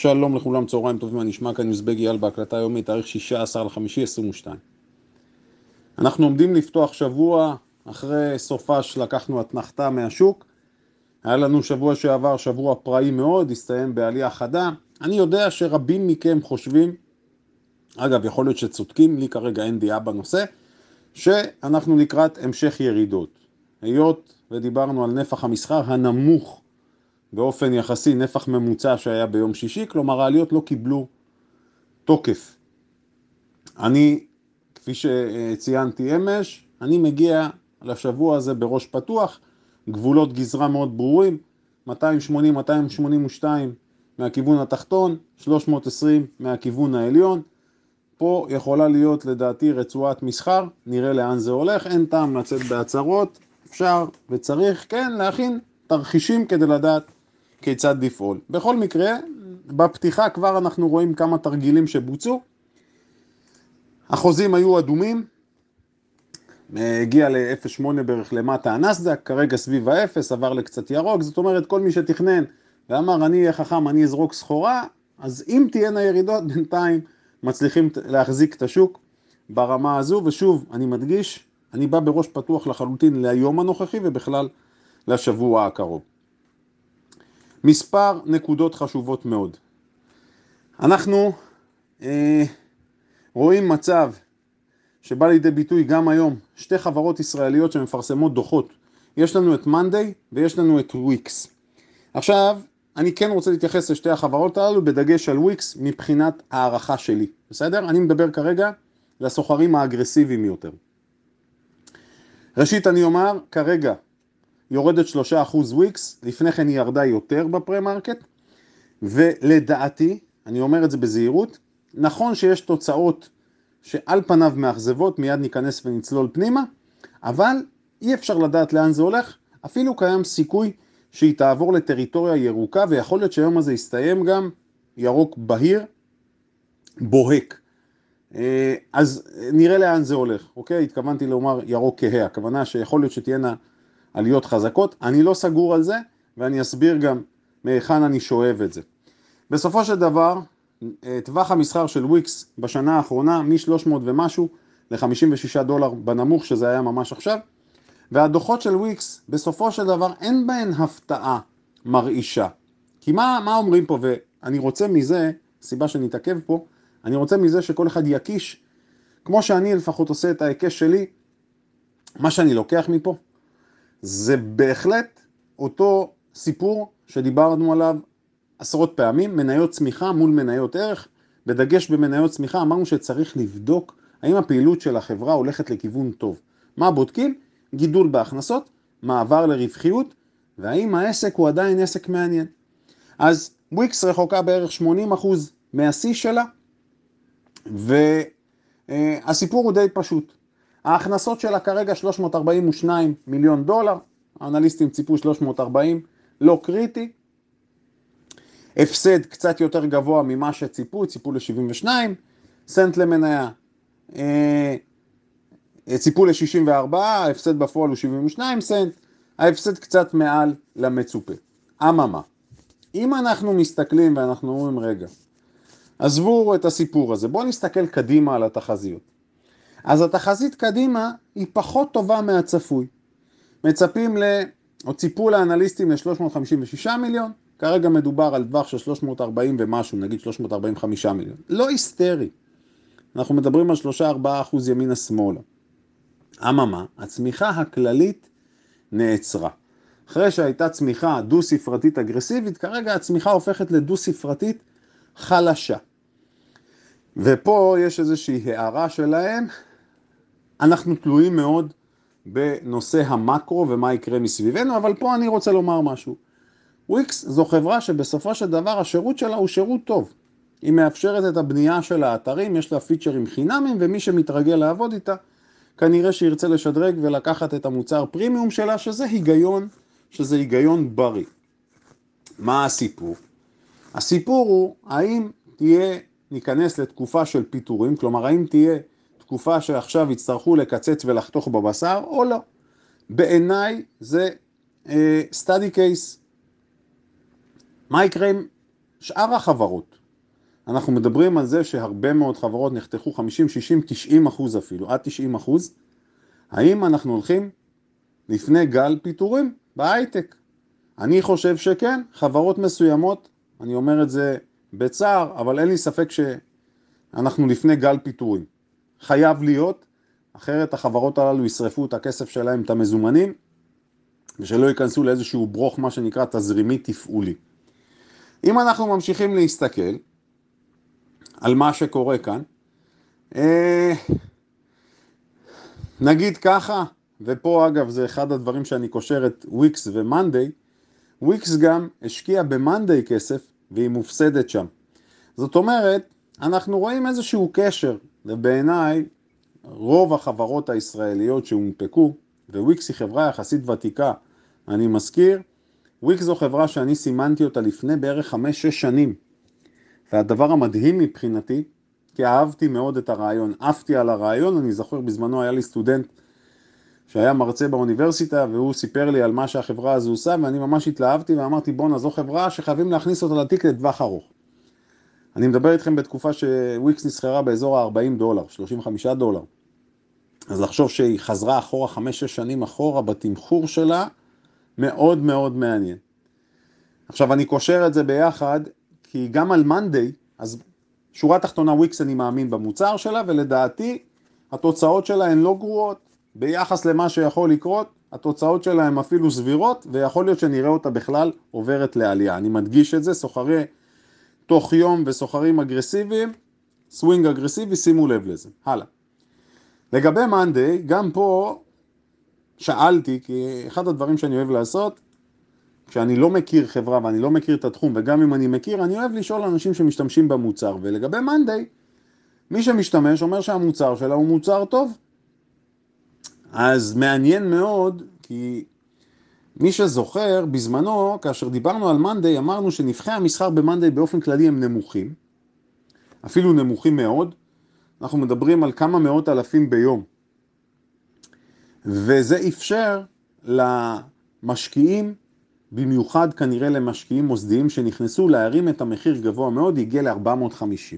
שלום לכולם, צהריים טובים, אני נשמע כאן יוזבג אייל בהקלטה יומית, תאריך 16 לחמישי 22. אנחנו עומדים לפתוח שבוע, אחרי סופה שלקחנו אתנחתה מהשוק. היה לנו שבוע שעבר, שבוע פראי מאוד, הסתיים בעלייה חדה. אני יודע שרבים מכם חושבים, אגב, יכול להיות שצודקים, לי כרגע אין דעה בנושא, שאנחנו לקראת המשך ירידות. היות ודיברנו על נפח המסחר הנמוך באופן יחסי נפח ממוצע שהיה ביום שישי, כלומר העליות לא קיבלו תוקף. אני, כפי שציינתי אמש, אני מגיע לשבוע הזה בראש פתוח, גבולות גזרה מאוד ברורים, 280-282 מהכיוון התחתון, 320 מהכיוון העליון. פה יכולה להיות לדעתי רצועת מסחר, נראה לאן זה הולך, אין טעם לצאת בהצהרות, אפשר וצריך כן להכין תרחישים כדי לדעת כיצד לפעול. בכל מקרה, בפתיחה כבר אנחנו רואים כמה תרגילים שבוצעו. החוזים היו אדומים, הגיע ל-0.8 בערך למטה הנסדק, כרגע סביב ה-0, עבר לקצת ירוק, זאת אומרת כל מי שתכנן ואמר אני אהיה חכם, אני אזרוק סחורה, אז אם תהיינה ירידות בינתיים מצליחים להחזיק את השוק ברמה הזו, ושוב, אני מדגיש, אני בא בראש פתוח לחלוטין ליום הנוכחי ובכלל לשבוע הקרוב. מספר נקודות חשובות מאוד. אנחנו אה, רואים מצב שבא לידי ביטוי גם היום, שתי חברות ישראליות שמפרסמות דוחות. יש לנו את מאנדיי ויש לנו את וויקס. עכשיו, אני כן רוצה להתייחס לשתי החברות הללו בדגש על וויקס מבחינת הערכה שלי, בסדר? אני מדבר כרגע לסוחרים האגרסיביים יותר. ראשית אני אומר, כרגע יורדת 3% וויקס, לפני כן היא ירדה יותר ב pre-market, ולדעתי, אני אומר את זה בזהירות, נכון שיש תוצאות שעל פניו מאכזבות, מיד ניכנס ונצלול פנימה, אבל אי אפשר לדעת לאן זה הולך, אפילו קיים סיכוי שהיא תעבור לטריטוריה ירוקה, ויכול להיות שהיום הזה יסתיים גם ירוק בהיר, בוהק. אה, אז נראה לאן זה הולך, אוקיי? התכוונתי לומר ירוק כהה, הכוונה שיכול להיות שתהיינה עליות חזקות, אני לא סגור על זה, ואני אסביר גם מהיכן אני שואב את זה. בסופו של דבר, אה, טווח המסחר של וויקס בשנה האחרונה מ-300 ומשהו ל-56 דולר בנמוך שזה היה ממש עכשיו. והדוחות של וויקס בסופו של דבר אין בהן הפתעה מרעישה. כי מה, מה אומרים פה? ואני רוצה מזה, סיבה שנתעכב פה, אני רוצה מזה שכל אחד יקיש כמו שאני לפחות עושה את ההיקש שלי מה שאני לוקח מפה זה בהחלט אותו סיפור שדיברנו עליו עשרות פעמים, מניות צמיחה מול מניות ערך, בדגש במניות צמיחה אמרנו שצריך לבדוק האם הפעילות של החברה הולכת לכיוון טוב. מה בודקים? גידול בהכנסות, מעבר לרווחיות, והאם העסק הוא עדיין עסק מעניין. אז וויקס רחוקה בערך 80% מהשיא שלה, והסיפור הוא די פשוט. ההכנסות שלה כרגע 342 מיליון דולר, האנליסטים ציפו 340, לא קריטי, הפסד קצת יותר גבוה ממה שציפו, ציפו ל-72 סנט למניה, אה, ציפו ל-64, ההפסד בפועל הוא 72 סנט, ההפסד קצת מעל למצופה. אממה, אם אנחנו מסתכלים ואנחנו אומרים רגע, עזבו את הסיפור הזה, בואו נסתכל קדימה על התחזיות. אז התחזית קדימה היא פחות טובה מהצפוי. מצפים ל... או ציפו לאנליסטים ל-356 מיליון, כרגע מדובר על טווח של 340 ומשהו, נגיד 345 מיליון. לא היסטרי. אנחנו מדברים על 3-4 אחוז ימינה שמאלה. אממה, הצמיחה הכללית נעצרה. אחרי שהייתה צמיחה דו-ספרתית אגרסיבית, כרגע הצמיחה הופכת לדו-ספרתית חלשה. ופה יש איזושהי הערה שלהם, אנחנו תלויים מאוד בנושא המקרו ומה יקרה מסביבנו, אבל פה אני רוצה לומר משהו. וויקס זו חברה שבסופו של דבר השירות שלה הוא שירות טוב. היא מאפשרת את הבנייה של האתרים, יש לה פיצ'רים חינמים, ומי שמתרגל לעבוד איתה, כנראה שירצה לשדרג ולקחת את המוצר פרימיום שלה, שזה היגיון, שזה היגיון בריא. מה הסיפור? הסיפור הוא, האם תהיה, ניכנס לתקופה של פיטורים, כלומר, האם תהיה תקופה שעכשיו יצטרכו לקצץ ולחתוך בבשר, או לא. בעיניי זה uh, study case מה יקרה אם שאר החברות, אנחנו מדברים על זה שהרבה מאוד חברות נחתכו 50, 60, 90 אחוז אפילו, עד 90 אחוז. האם אנחנו הולכים לפני גל פיטורים בהייטק? אני חושב שכן, חברות מסוימות, אני אומר את זה בצער, אבל אין לי ספק שאנחנו לפני גל פיטורים. חייב להיות, אחרת החברות הללו ישרפו את הכסף שלהם, את המזומנים, ושלא ייכנסו לאיזשהו ברוך, מה שנקרא תזרימי תפעולי. אם אנחנו ממשיכים להסתכל על מה שקורה כאן, אה, נגיד ככה, ופה אגב זה אחד הדברים שאני קושר את וויקס ומאנדיי, וויקס גם השקיע במאנדיי כסף והיא מופסדת שם. זאת אומרת, אנחנו רואים איזשהו קשר, ובעיניי רוב החברות הישראליות שהונפקו, וויקס היא חברה יחסית ותיקה, אני מזכיר, וויקס זו חברה שאני סימנתי אותה לפני בערך 5-6 שנים, והדבר המדהים מבחינתי, כי אהבתי מאוד את הרעיון, עפתי על הרעיון, אני זוכר בזמנו היה לי סטודנט שהיה מרצה באוניברסיטה והוא סיפר לי על מה שהחברה הזו עושה ואני ממש התלהבתי ואמרתי בואנה זו חברה שחייבים להכניס אותה לתיק לטווח ארוך. אני מדבר איתכם בתקופה שוויקס נסחרה באזור ה-40 דולר, 35 דולר. אז לחשוב שהיא חזרה אחורה 5-6 שנים אחורה בתמחור שלה, מאוד מאוד מעניין. עכשיו אני קושר את זה ביחד, כי גם על מאנדיי, אז שורה תחתונה וויקס אני מאמין במוצר שלה, ולדעתי התוצאות שלה הן לא גרועות. ביחס למה שיכול לקרות, התוצאות שלה הן אפילו סבירות, ויכול להיות שנראה אותה בכלל עוברת לעלייה. אני מדגיש את זה, סוחרי תוך יום וסוחרים אגרסיביים, סווינג אגרסיבי, שימו לב לזה. הלאה. לגבי Monday, גם פה שאלתי, כי אחד הדברים שאני אוהב לעשות, כשאני לא מכיר חברה ואני לא מכיר את התחום, וגם אם אני מכיר, אני אוהב לשאול אנשים שמשתמשים במוצר. ולגבי Monday, מי שמשתמש אומר שהמוצר שלה הוא מוצר טוב. אז מעניין מאוד, כי מי שזוכר, בזמנו, כאשר דיברנו על מאנדיי, אמרנו שנבחי המסחר במאנדיי באופן כללי הם נמוכים, אפילו נמוכים מאוד. אנחנו מדברים על כמה מאות אלפים ביום. וזה אפשר למשקיעים, במיוחד כנראה למשקיעים מוסדיים שנכנסו להרים את המחיר גבוה מאוד, הגיע ל-450.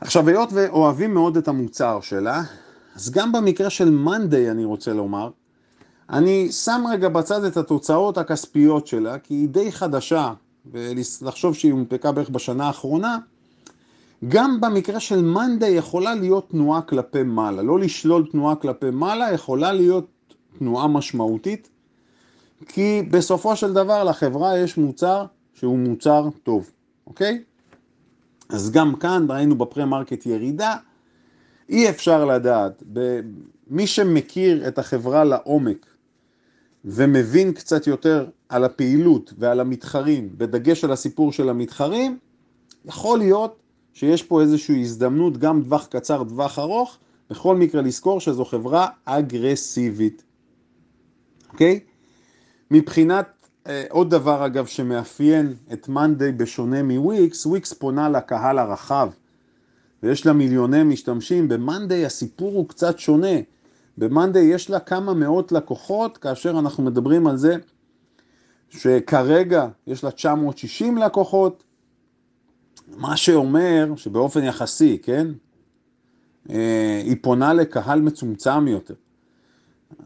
עכשיו, היות ואוהבים מאוד את המוצר שלה, אז גם במקרה של מאנדיי אני רוצה לומר, אני שם רגע בצד את התוצאות הכספיות שלה, כי היא די חדשה, ולחשוב שהיא הונפקה בערך בשנה האחרונה, גם במקרה של מאנדיי יכולה להיות תנועה כלפי מעלה. לא לשלול תנועה כלפי מעלה, יכולה להיות תנועה משמעותית, כי בסופו של דבר לחברה יש מוצר שהוא מוצר טוב, אוקיי? אז גם כאן ראינו בפרה-מרקט ירידה, אי אפשר לדעת, מי שמכיר את החברה לעומק ומבין קצת יותר על הפעילות ועל המתחרים, בדגש על הסיפור של המתחרים, יכול להיות שיש פה איזושהי הזדמנות, גם טווח קצר, טווח ארוך, בכל מקרה לזכור שזו חברה אגרסיבית, אוקיי? מבחינת, אה, עוד דבר אגב שמאפיין את מאנדיי בשונה מוויקס, וויקס פונה לקהל הרחב. ויש לה מיליוני משתמשים, במאנדיי הסיפור הוא קצת שונה. במאנדיי יש לה כמה מאות לקוחות, כאשר אנחנו מדברים על זה שכרגע יש לה 960 לקוחות, מה שאומר שבאופן יחסי, כן, אה, היא פונה לקהל מצומצם יותר.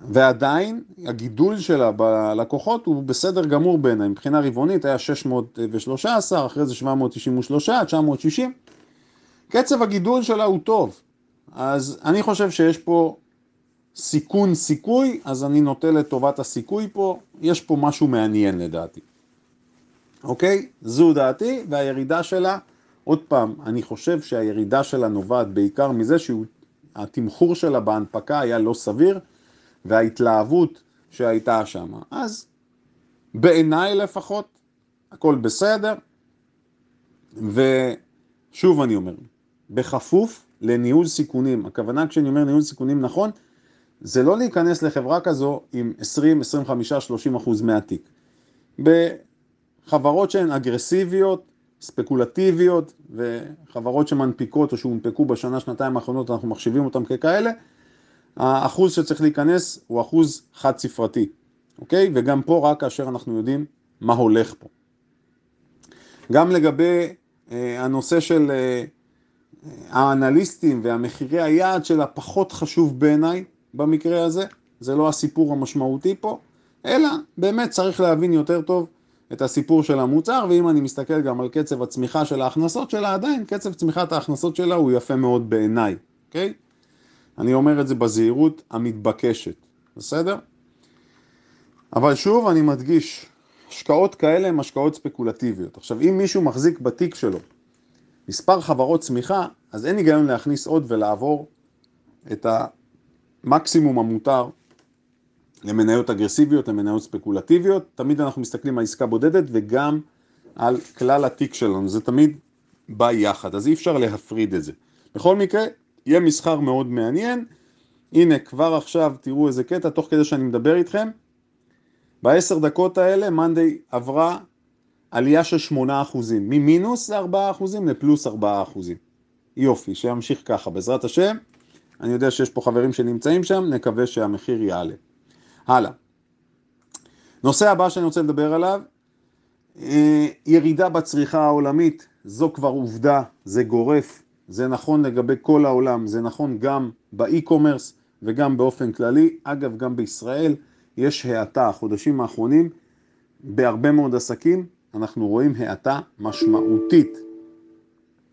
ועדיין הגידול שלה בלקוחות הוא בסדר גמור בעיניי, מבחינה רבעונית היה 613, אחרי זה 793, 960. קצב הגידול שלה הוא טוב, אז אני חושב שיש פה סיכון סיכוי, אז אני נוטה לטובת הסיכוי פה, יש פה משהו מעניין לדעתי. אוקיי? זו דעתי, והירידה שלה, עוד פעם, אני חושב שהירידה שלה נובעת בעיקר מזה שהתמחור שלה בהנפקה היה לא סביר, וההתלהבות שהייתה שם. אז בעיניי לפחות, הכל בסדר, ושוב אני אומר, בכפוף לניהול סיכונים. הכוונה כשאני אומר ניהול סיכונים נכון, זה לא להיכנס לחברה כזו עם 20, 25, 30 אחוז מהתיק. בחברות שהן אגרסיביות, ספקולטיביות, וחברות שמנפיקות או שהונפקו בשנה, שנתיים האחרונות, אנחנו מחשיבים אותן ככאלה, האחוז שצריך להיכנס הוא אחוז חד ספרתי, אוקיי? וגם פה רק כאשר אנחנו יודעים מה הולך פה. גם לגבי אה, הנושא של אה, האנליסטים והמחירי היעד שלה פחות חשוב בעיניי במקרה הזה, זה לא הסיפור המשמעותי פה, אלא באמת צריך להבין יותר טוב את הסיפור של המוצר, ואם אני מסתכל גם על קצב הצמיחה של ההכנסות שלה, עדיין קצב צמיחת ההכנסות שלה הוא יפה מאוד בעיניי, אוקיי? אני אומר את זה בזהירות המתבקשת, בסדר? אבל שוב אני מדגיש, השקעות כאלה הן השקעות ספקולטיביות. עכשיו, אם מישהו מחזיק בתיק שלו מספר חברות צמיחה, אז אין היגיון להכניס עוד ולעבור את המקסימום המותר למניות אגרסיביות, למניות ספקולטיביות. תמיד אנחנו מסתכלים על עסקה בודדת וגם על כלל התיק שלנו, זה תמיד בא יחד, אז אי אפשר להפריד את זה. בכל מקרה, יהיה מסחר מאוד מעניין. הנה, כבר עכשיו תראו איזה קטע, תוך כדי שאני מדבר איתכם. בעשר דקות האלה, מאנדיי עברה עלייה של 8%, ממינוס 4% לפלוס 4%. יופי, שימשיך ככה, בעזרת השם. אני יודע שיש פה חברים שנמצאים שם, נקווה שהמחיר יעלה. הלאה. נושא הבא שאני רוצה לדבר עליו, אה, ירידה בצריכה העולמית, זו כבר עובדה, זה גורף, זה נכון לגבי כל העולם, זה נכון גם באי-קומרס וגם באופן כללי, אגב גם בישראל יש האטה, החודשים האחרונים בהרבה מאוד עסקים אנחנו רואים האטה משמעותית.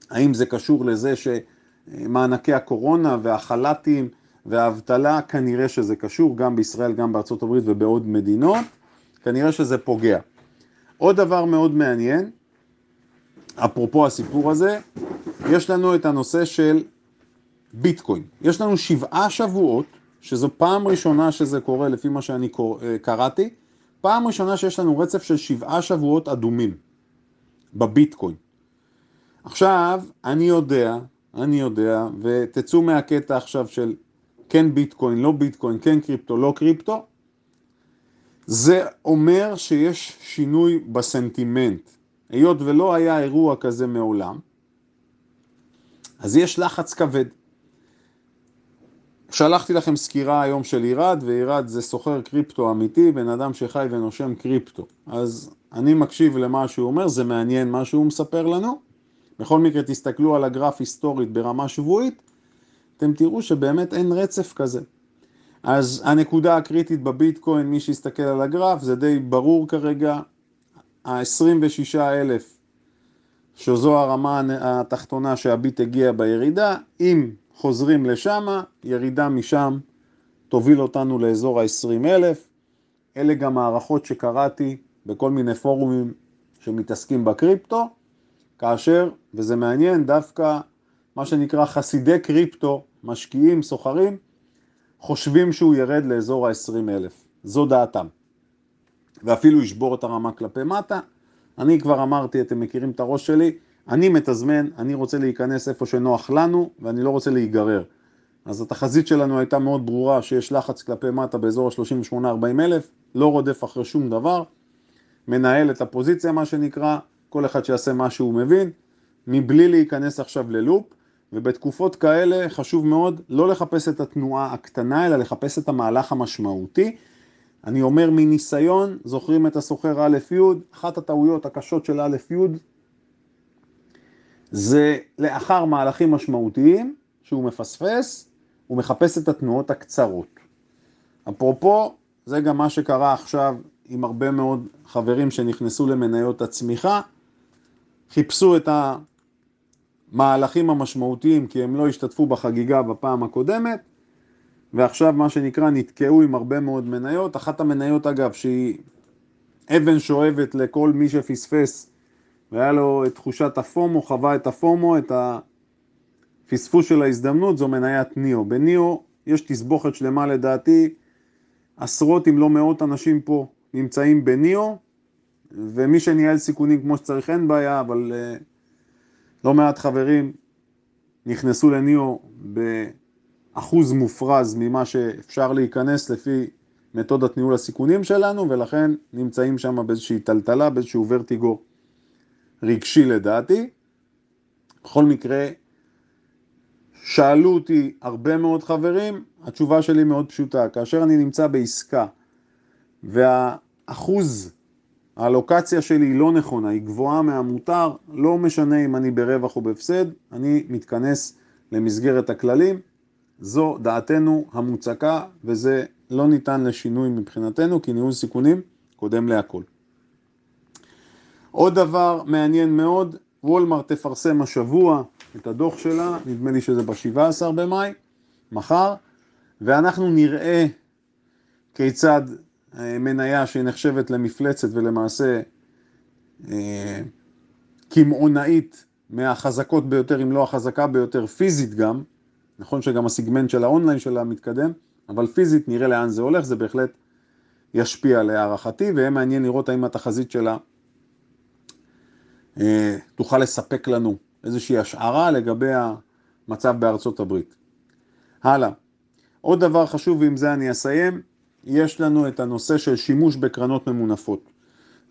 האם זה קשור לזה שמענקי הקורונה והחל"תים והאבטלה, כנראה שזה קשור, גם בישראל, גם בארצות הברית ובעוד מדינות, כנראה שזה פוגע. עוד דבר מאוד מעניין, אפרופו הסיפור הזה, יש לנו את הנושא של ביטקוין. יש לנו שבעה שבועות, שזו פעם ראשונה שזה קורה לפי מה שאני אה, קראתי, פעם ראשונה שיש לנו רצף של שבעה שבועות אדומים בביטקוין. עכשיו, אני יודע, אני יודע, ותצאו מהקטע עכשיו של כן ביטקוין, לא ביטקוין, כן קריפטו, לא קריפטו, זה אומר שיש שינוי בסנטימנט. היות ולא היה אירוע כזה מעולם, אז יש לחץ כבד. שלחתי לכם סקירה היום של אירד, ואירד זה סוחר קריפטו אמיתי, בן אדם שחי ונושם קריפטו. אז אני מקשיב למה שהוא אומר, זה מעניין מה שהוא מספר לנו. בכל מקרה תסתכלו על הגרף היסטורית ברמה שבועית, אתם תראו שבאמת אין רצף כזה. אז הנקודה הקריטית בביטקוין, מי שיסתכל על הגרף, זה די ברור כרגע, ה-26 אלף, שזו הרמה התחתונה שהביט הגיע בירידה, אם חוזרים לשם, ירידה משם תוביל אותנו לאזור ה-20 אלף. אלה גם הערכות שקראתי בכל מיני פורומים שמתעסקים בקריפטו, כאשר, וזה מעניין, דווקא מה שנקרא חסידי קריפטו, משקיעים, סוחרים, חושבים שהוא ירד לאזור ה-20 אלף. זו דעתם. ואפילו ישבור את הרמה כלפי מטה. אני כבר אמרתי, אתם מכירים את הראש שלי, אני מתזמן, אני רוצה להיכנס איפה שנוח לנו ואני לא רוצה להיגרר. אז התחזית שלנו הייתה מאוד ברורה שיש לחץ כלפי מטה באזור ה-38-40 אלף, לא רודף אחרי שום דבר, מנהל את הפוזיציה מה שנקרא, כל אחד שיעשה מה שהוא מבין, מבלי להיכנס עכשיו ללופ, ובתקופות כאלה חשוב מאוד לא לחפש את התנועה הקטנה, אלא לחפש את המהלך המשמעותי. אני אומר מניסיון, זוכרים את הסוחר א' י', אחת הטעויות הקשות של א' י' זה לאחר מהלכים משמעותיים שהוא מפספס, הוא מחפש את התנועות הקצרות. אפרופו, זה גם מה שקרה עכשיו עם הרבה מאוד חברים שנכנסו למניות הצמיחה, חיפשו את המהלכים המשמעותיים כי הם לא השתתפו בחגיגה בפעם הקודמת, ועכשיו מה שנקרא נתקעו עם הרבה מאוד מניות. אחת המניות אגב שהיא אבן שואבת לכל מי שפספס והיה לו את תחושת הפומו, חווה את הפומו, את הפספוס של ההזדמנות, זו מניית ניאו. בניאו יש תסבוכת שלמה לדעתי, עשרות אם לא מאות אנשים פה נמצאים בניאו, ומי שניהל סיכונים כמו שצריך אין בעיה, אבל uh, לא מעט חברים נכנסו לניאו באחוז מופרז ממה שאפשר להיכנס לפי מתודת ניהול הסיכונים שלנו, ולכן נמצאים שם באיזושהי טלטלה, באיזשהו ורטיגו רגשי לדעתי. בכל מקרה, שאלו אותי הרבה מאוד חברים, התשובה שלי מאוד פשוטה. כאשר אני נמצא בעסקה והאחוז האלוקציה שלי היא לא נכונה, היא גבוהה מהמותר, לא משנה אם אני ברווח או בהפסד, אני מתכנס למסגרת הכללים, זו דעתנו המוצקה וזה לא ניתן לשינוי מבחינתנו כי ניהול סיכונים קודם להכל. עוד דבר מעניין מאוד, וולמרט תפרסם השבוע את הדוח שלה, נדמה לי שזה ב-17 במאי, מחר, ואנחנו נראה כיצד מניה שהיא נחשבת למפלצת ולמעשה אה, קמעונאית מהחזקות ביותר, אם לא החזקה ביותר, פיזית גם, נכון שגם הסיגמנט של האונליין שלה מתקדם, אבל פיזית נראה לאן זה הולך, זה בהחלט ישפיע להערכתי, ויהיה מעניין לראות האם התחזית שלה אה, תוכל לספק לנו איזושהי השערה לגבי המצב בארצות הברית. הלאה. עוד דבר חשוב, ועם זה אני אסיים, יש לנו את הנושא של שימוש בקרנות ממונפות.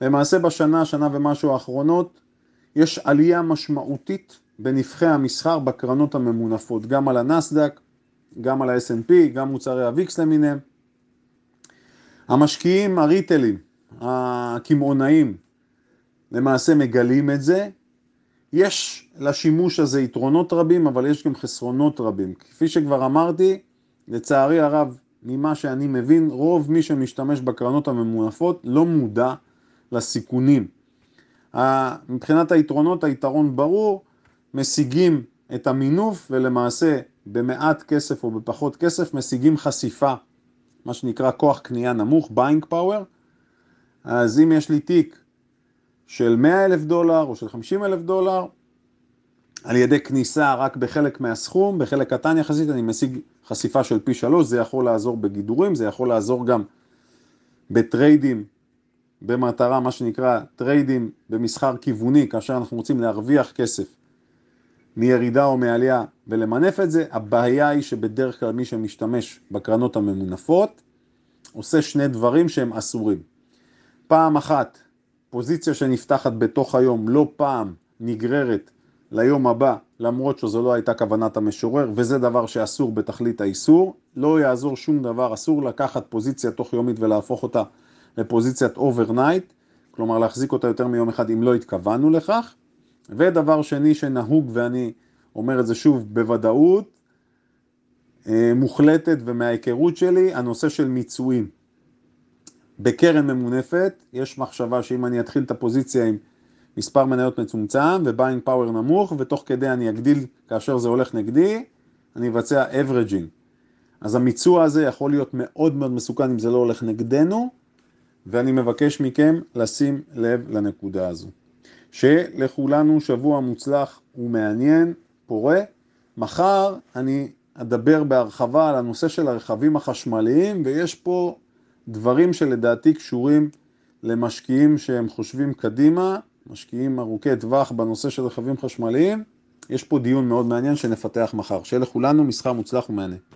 למעשה בשנה, שנה ומשהו האחרונות, יש עלייה משמעותית בנבחי המסחר בקרנות הממונפות, גם על הנסדק, גם על ה-S&P, גם מוצרי הוויקס למיניהם. המשקיעים הריטלים, הקמעונאים, למעשה מגלים את זה. יש לשימוש הזה יתרונות רבים, אבל יש גם חסרונות רבים. כפי שכבר אמרתי, לצערי הרב, ממה שאני מבין, רוב מי שמשתמש בקרנות הממונפות לא מודע לסיכונים. מבחינת היתרונות, היתרון ברור, משיגים את המינוף ולמעשה במעט כסף או בפחות כסף משיגים חשיפה, מה שנקרא כוח קנייה נמוך, buying power. אז אם יש לי תיק של 100 אלף דולר או של 50 אלף דולר, על ידי כניסה רק בחלק מהסכום, בחלק קטן יחסית אני משיג חשיפה של פי שלוש, זה יכול לעזור בגידורים, זה יכול לעזור גם בטריידים, במטרה, מה שנקרא טריידים במסחר כיווני, כאשר אנחנו רוצים להרוויח כסף מירידה או מעלייה ולמנף את זה. הבעיה היא שבדרך כלל מי שמשתמש בקרנות הממונפות עושה שני דברים שהם אסורים. פעם אחת, פוזיציה שנפתחת בתוך היום לא פעם נגררת ליום הבא, למרות שזו לא הייתה כוונת המשורר, וזה דבר שאסור בתכלית האיסור. לא יעזור שום דבר, אסור לקחת פוזיציה תוך יומית ולהפוך אותה לפוזיציית overnight, כלומר להחזיק אותה יותר מיום אחד אם לא התכוונו לכך. ודבר שני שנהוג, ואני אומר את זה שוב בוודאות, אה, מוחלטת ומההיכרות שלי, הנושא של מיצועים. בקרן ממונפת יש מחשבה שאם אני אתחיל את הפוזיציה עם מספר מניות מצומצם ו buying power נמוך, ותוך כדי אני אגדיל כאשר זה הולך נגדי, אני אבצע averaging. אז המיצוע הזה יכול להיות מאוד מאוד מסוכן אם זה לא הולך נגדנו, ואני מבקש מכם לשים לב לנקודה הזו. שלכולנו שבוע מוצלח ומעניין, פורה. מחר אני אדבר בהרחבה על הנושא של הרכבים החשמליים, ויש פה דברים שלדעתי קשורים למשקיעים שהם חושבים קדימה, משקיעים ארוכי טווח בנושא של רכבים חשמליים. יש פה דיון מאוד מעניין שנפתח מחר. שיהיה לכולנו מסחר מוצלח ומעניין.